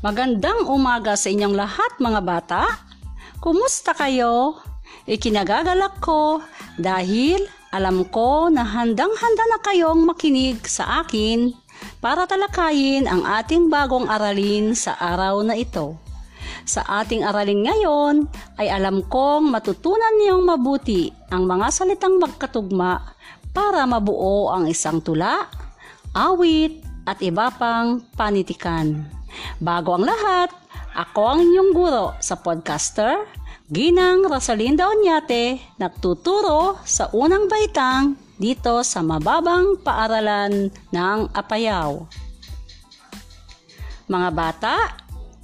Magandang umaga sa inyong lahat mga bata. Kumusta kayo? Ikinagagalak ko dahil alam ko na handang-handa na kayong makinig sa akin para talakayin ang ating bagong aralin sa araw na ito. Sa ating aralin ngayon ay alam kong matutunan niyong mabuti ang mga salitang magkatugma para mabuo ang isang tula, awit at iba pang panitikan. Bago ang lahat, ako ang inyong guro sa podcaster, Ginang Rosalinda Onyate, nagtuturo sa unang baitang dito sa mababang paaralan ng Apayaw. Mga bata,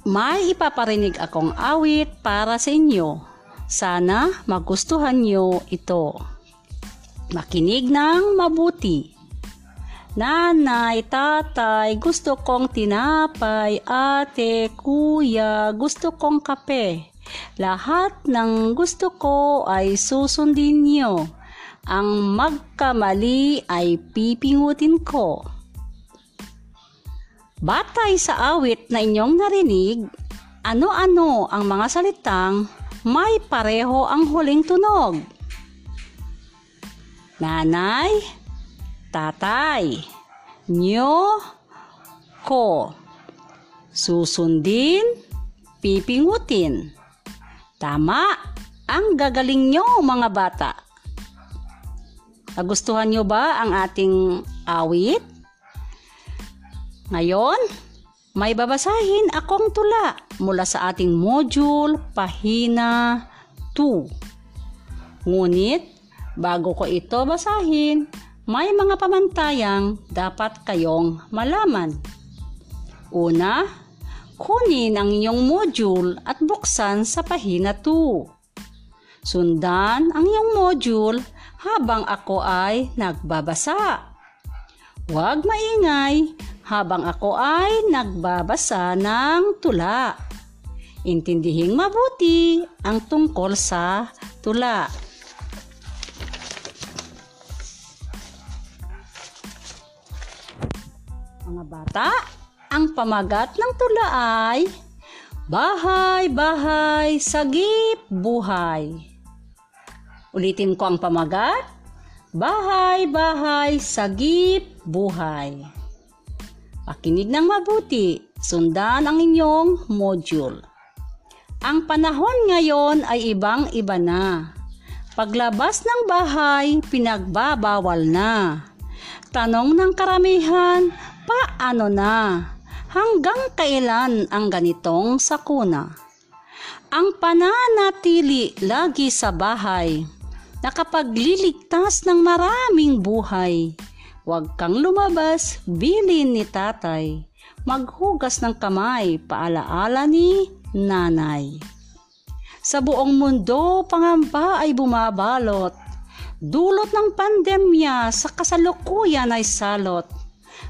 may ipaparinig akong awit para sa inyo. Sana magustuhan niyo ito. Makinig ng mabuti. Nanay, tatay, gusto kong tinapay, ate, kuya, gusto kong kape. Lahat ng gusto ko ay susundin niyo. Ang magkamali ay pipingutin ko. Batay sa awit na inyong narinig, ano-ano ang mga salitang may pareho ang huling tunog? Nanay, tatay, nyo, ko. Susundin, pipingutin. Tama, ang gagaling nyo mga bata. Nagustuhan nyo ba ang ating awit? Ngayon, may babasahin akong tula mula sa ating module pahina 2. Ngunit, bago ko ito basahin, may mga pamantayang dapat kayong malaman. Una, kunin ang inyong module at buksan sa pahina 2. Sundan ang iyong module habang ako ay nagbabasa. Huwag maingay habang ako ay nagbabasa ng tula. Intindihing mabuti ang tungkol sa tula. Mga bata, ang pamagat ng tula ay Bahay, bahay, sagip, buhay. Ulitin ko ang pamagat. Bahay, bahay, sagip, buhay. Pakinig ng mabuti. Sundan ang inyong module. Ang panahon ngayon ay ibang-iba na. Paglabas ng bahay, pinagbabawal na. Tanong ng karamihan, paano na? Hanggang kailan ang ganitong sakuna? Ang pananatili lagi sa bahay, nakapagliligtas ng maraming buhay. Huwag kang lumabas, bilin ni tatay. Maghugas ng kamay, paalaala ni nanay. Sa buong mundo, pangamba ay bumabalot. Dulot ng pandemya sa kasalukuyan ay salot.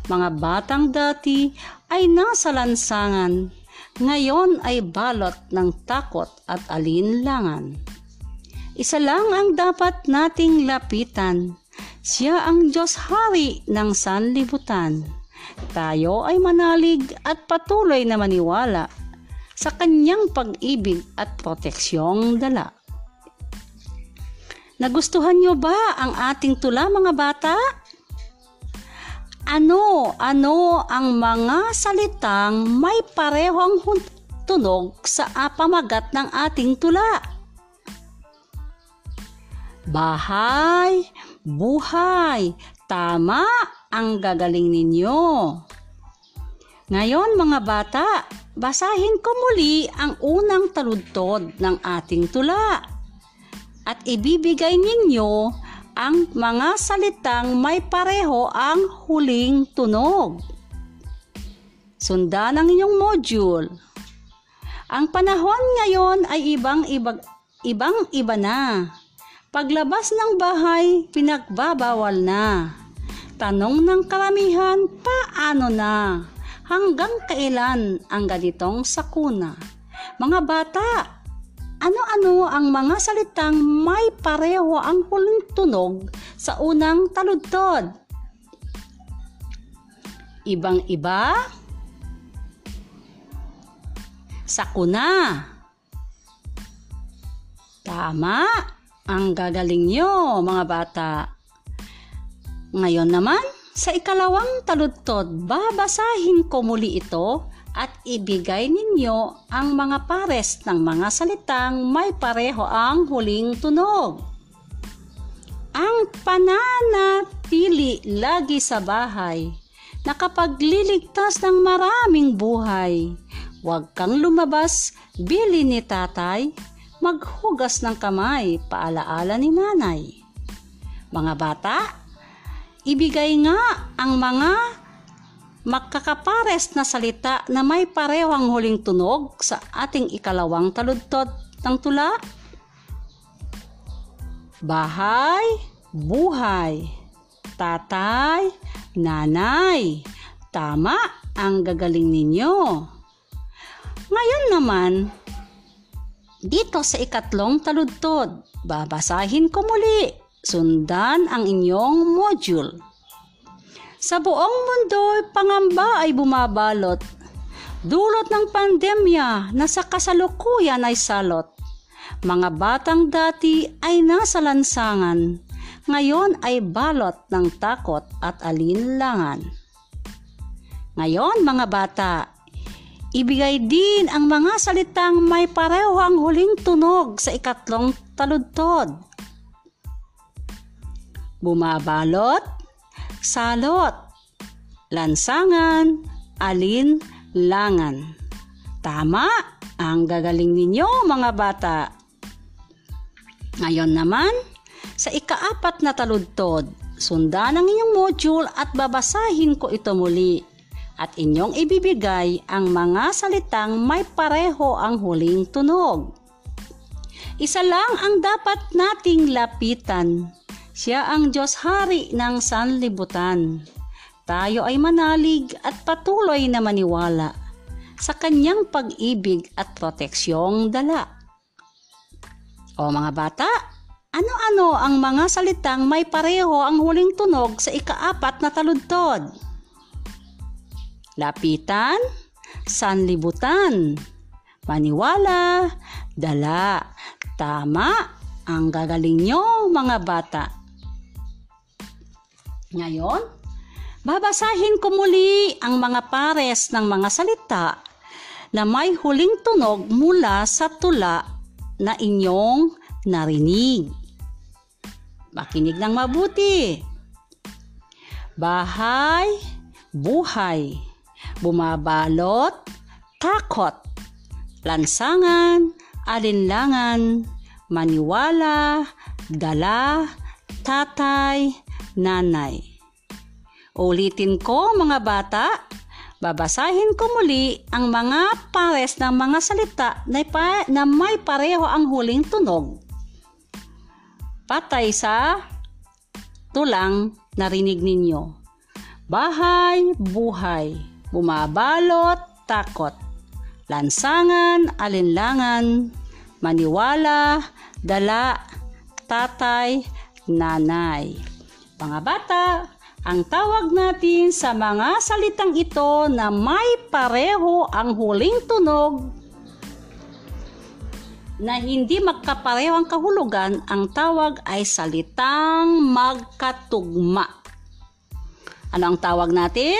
Mga batang dati ay nasa lansangan, ngayon ay balot ng takot at alinlangan. Isa lang ang dapat nating lapitan, siya ang Diyos Hari ng sanlibutan. Tayo ay manalig at patuloy na maniwala sa kanyang pag-ibig at proteksyong dala. Nagustuhan niyo ba ang ating tula mga bata? Ano, ano ang mga salitang may parehong tunog sa pamagat ng ating tula? Bahay, buhay, tama ang gagaling ninyo. Ngayon mga bata, basahin ko muli ang unang taludtod ng ating tula at ibibigay ninyo ang mga salitang may pareho ang huling tunog. Sundan ang inyong module. Ang panahon ngayon ay ibang ibang ibang iba na. Paglabas ng bahay, pinagbabawal na. Tanong ng karamihan, paano na? Hanggang kailan ang ganitong sakuna? Mga bata, ano-ano ang mga salitang may pareho ang huling tunog sa unang taludtod? Ibang-iba? sakuna. Tama, ang gagaling nyo mga bata. Ngayon naman, sa ikalawang taludtod, babasahin ko muli ito at ibigay ninyo ang mga pares ng mga salitang may pareho ang huling tunog. Ang pananatili lagi sa bahay, nakapagliligtas ng maraming buhay. Huwag kang lumabas, bili ni tatay, maghugas ng kamay, paalaala ni nanay. Mga bata, ibigay nga ang mga makakapares na salita na may parehong huling tunog sa ating ikalawang taludtod ng tula. Bahay, buhay, tatay, nanay. Tama ang gagaling ninyo. Ngayon naman, dito sa ikatlong taludtod, babasahin ko muli. Sundan ang inyong module. Sa buong mundo, pangamba ay bumabalot. Dulot ng pandemya na sa kasalukuyan ay salot. Mga batang dati ay nasa lansangan. Ngayon ay balot ng takot at alinlangan. Ngayon mga bata, Ibigay din ang mga salitang may pareho ang huling tunog sa ikatlong taludtod. Bumabalot, salot, lansangan, alinlangan. Tama ang gagaling ninyo mga bata. Ngayon naman, sa ikaapat na taludtod, sundan ang inyong module at babasahin ko ito muli at inyong ibibigay ang mga salitang may pareho ang huling tunog. Isa lang ang dapat nating lapitan. Siya ang Diyos Hari ng sanlibutan. Tayo ay manalig at patuloy na maniwala sa kanyang pag-ibig at proteksyong dala. O mga bata, ano-ano ang mga salitang may pareho ang huling tunog sa ikaapat na taludtod? Lapitan, sanlibutan, maniwala, dala. Tama ang gagaling nyo mga bata. Ngayon, babasahin ko muli ang mga pares ng mga salita na may huling tunog mula sa tula na inyong narinig. Makinig ng mabuti. Bahay, buhay bumabalot, takot, lansangan, alinlangan, maniwala, dala, tatay, nanay. Ulitin ko mga bata, babasahin ko muli ang mga pares ng mga salita na, pa, na may pareho ang huling tunog. Patay sa tulang narinig ninyo. Bahay, buhay bumabalot, takot, lansangan, alinlangan, maniwala, dala, tatay, nanay. Mga bata, ang tawag natin sa mga salitang ito na may pareho ang huling tunog na hindi magkapareho ang kahulugan, ang tawag ay salitang magkatugma. Ano ang tawag natin?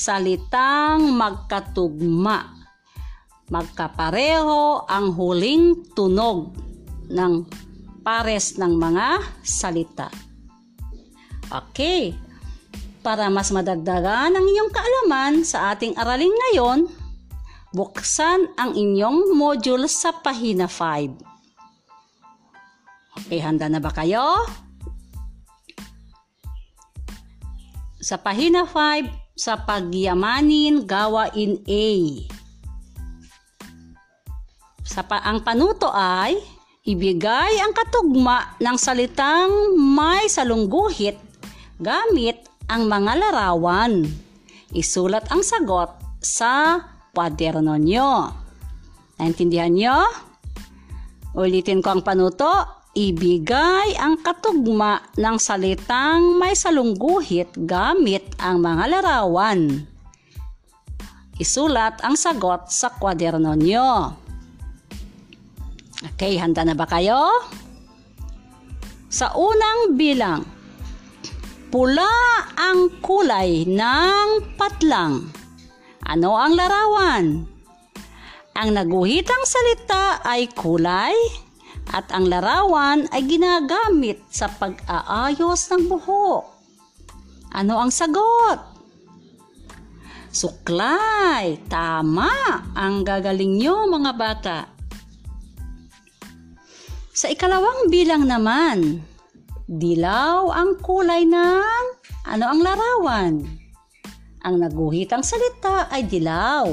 salitang magkatugma. Magkapareho ang huling tunog ng pares ng mga salita. Okay, para mas madagdagan ang inyong kaalaman sa ating aralin ngayon, buksan ang inyong module sa pahina 5. Okay, handa na ba kayo? Sa pahina 5, sa pagyamanin gawain A. Sa pa ang panuto ay ibigay ang katugma ng salitang may salungguhit gamit ang mga larawan. Isulat ang sagot sa kwaderno nyo. Naintindihan nyo? Ulitin ko ang panuto ibigay ang katugma ng salitang may salungguhit gamit ang mga larawan. isulat ang sagot sa kwaderno nyo. Okay, handa na ba kayo? Sa unang bilang, pula ang kulay ng patlang. Ano ang larawan? Ang naguhitang salita ay kulay at ang larawan ay ginagamit sa pag-aayos ng buhok. Ano ang sagot? Suklay, tama ang gagaling nyo mga bata. Sa ikalawang bilang naman, dilaw ang kulay ng ano ang larawan? Ang naguhitang salita ay dilaw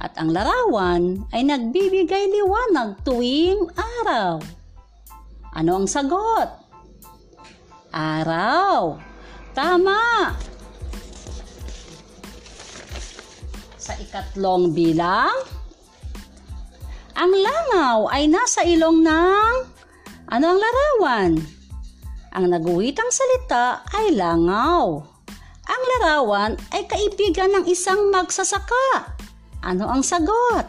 at ang larawan ay nagbibigay liwanag tuwing araw. Ano ang sagot? Araw. Tama. Sa ikatlong bilang, ang langaw ay nasa ilong ng ano ang larawan? Ang naguhitang salita ay langaw. Ang larawan ay kaibigan ng isang magsasaka. Ano ang sagot?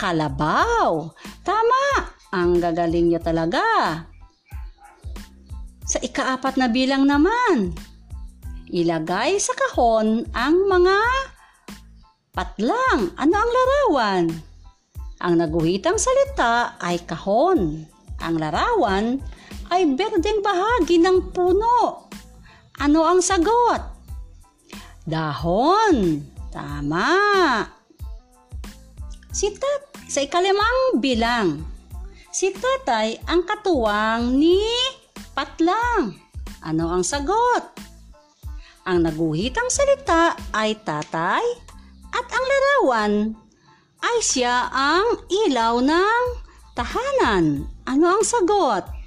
Kalabaw. Tama. Ang gagaling niyo talaga. Sa ikaapat na bilang naman, ilagay sa kahon ang mga Patlang, ano ang larawan? Ang naguhitang salita ay kahon. Ang larawan ay berdeng bahagi ng puno. Ano ang sagot? Dahon. Tama. Si tat sa ikalimang bilang. Si tatay ang katuwang ni Patlang. Ano ang sagot? Ang naguhitang salita ay tatay at ang larawan ay siya ang ilaw ng tahanan. Ano ang sagot?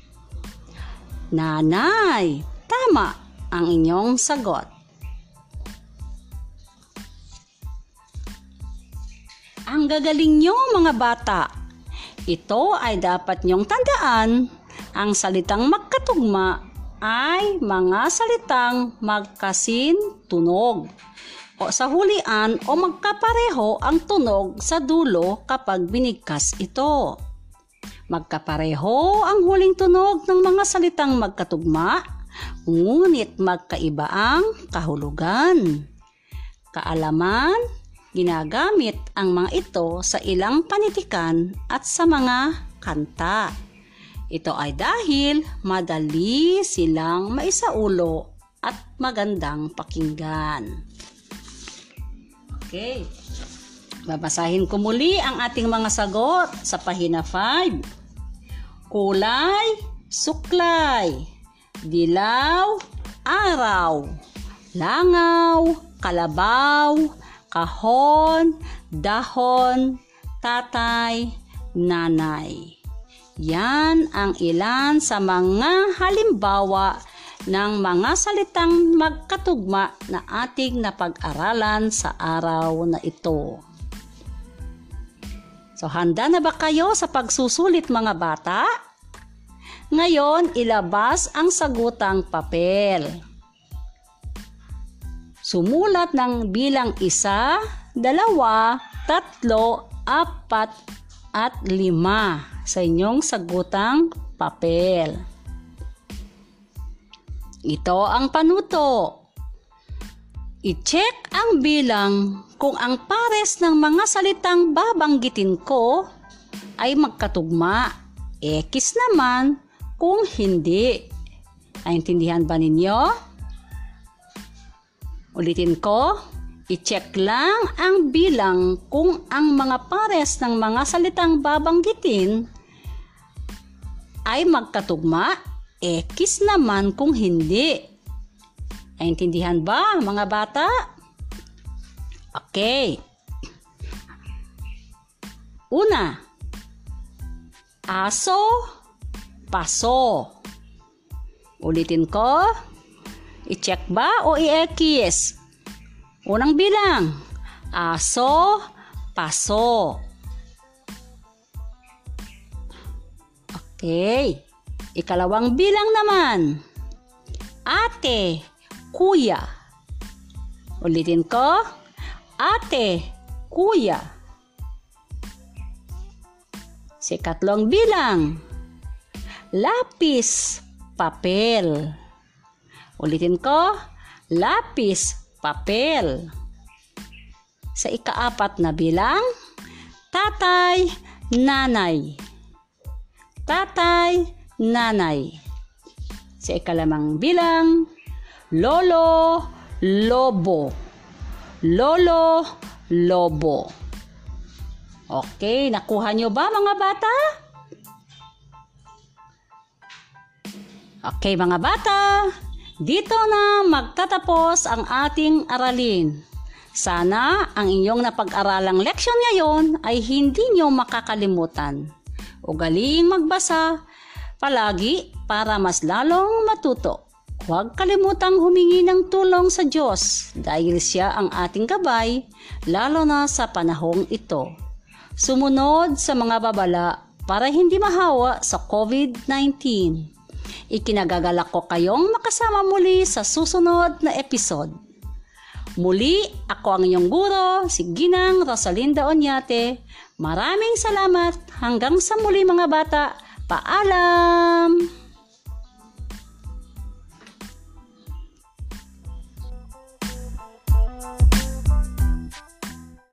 Nanay, tama ang inyong sagot. Ang gagaling nyo mga bata. Ito ay dapat nyong tandaan. Ang salitang magkatugma ay mga salitang magkasin tunog o sa hulian o magkapareho ang tunog sa dulo kapag binigkas ito. Magkapareho ang huling tunog ng mga salitang magkatugma, ngunit magkaiba ang kahulugan. Kaalaman, ginagamit ang mga ito sa ilang panitikan at sa mga kanta. Ito ay dahil madali silang maisaulo at magandang pakinggan. Okay. Babasahin ko muli ang ating mga sagot sa pahina 5. Kulay, suklay, dilaw, araw, langaw, kalabaw, kahon, dahon, tatay, nanay. Yan ang ilan sa mga halimbawa ng mga salitang magkatugma na ating napag-aralan sa araw na ito. So handa na ba kayo sa pagsusulit mga bata? Ngayon, ilabas ang sagutang papel. Sumulat ng bilang isa, dalawa, tatlo, apat, at lima sa inyong sagutang papel. Ito ang panuto. I-check ang bilang kung ang pares ng mga salitang babanggitin ko ay magkatugma. X naman kung hindi. Naintindihan ba ninyo? Ulitin ko, i-check lang ang bilang kung ang mga pares ng mga salitang babanggitin ay magkatugma X naman kung hindi. Naintindihan ba mga bata? Okay. Una, aso, paso. Ulitin ko. I-check ba o i-X? Unang bilang, aso, paso. Okay. Ikalawang bilang naman. Ate, kuya. Ulitin ko. ate, kuya. Sa ikatlong bilang, lapis, papel. Ulitin ko, lapis, papel. Sa ikaapat na bilang, tatay, nanay. Tatay, nanay. Sa ikalamang bilang, lolo, lobo. Lolo, lobo. Okay, nakuha nyo ba mga bata? Okay mga bata, dito na magtatapos ang ating aralin. Sana ang inyong napag-aralang leksyon ngayon ay hindi nyo makakalimutan. Ugaling magbasa palagi para mas lalong matuto. Huwag kalimutang humingi ng tulong sa Diyos dahil siya ang ating gabay lalo na sa panahong ito. Sumunod sa mga babala para hindi mahawa sa COVID-19. Ikinagagalak ko kayong makasama muli sa susunod na episode. Muli, ako ang inyong guro, si Ginang Rosalinda Onyate. Maraming salamat. Hanggang sa muli mga bata. Paalam!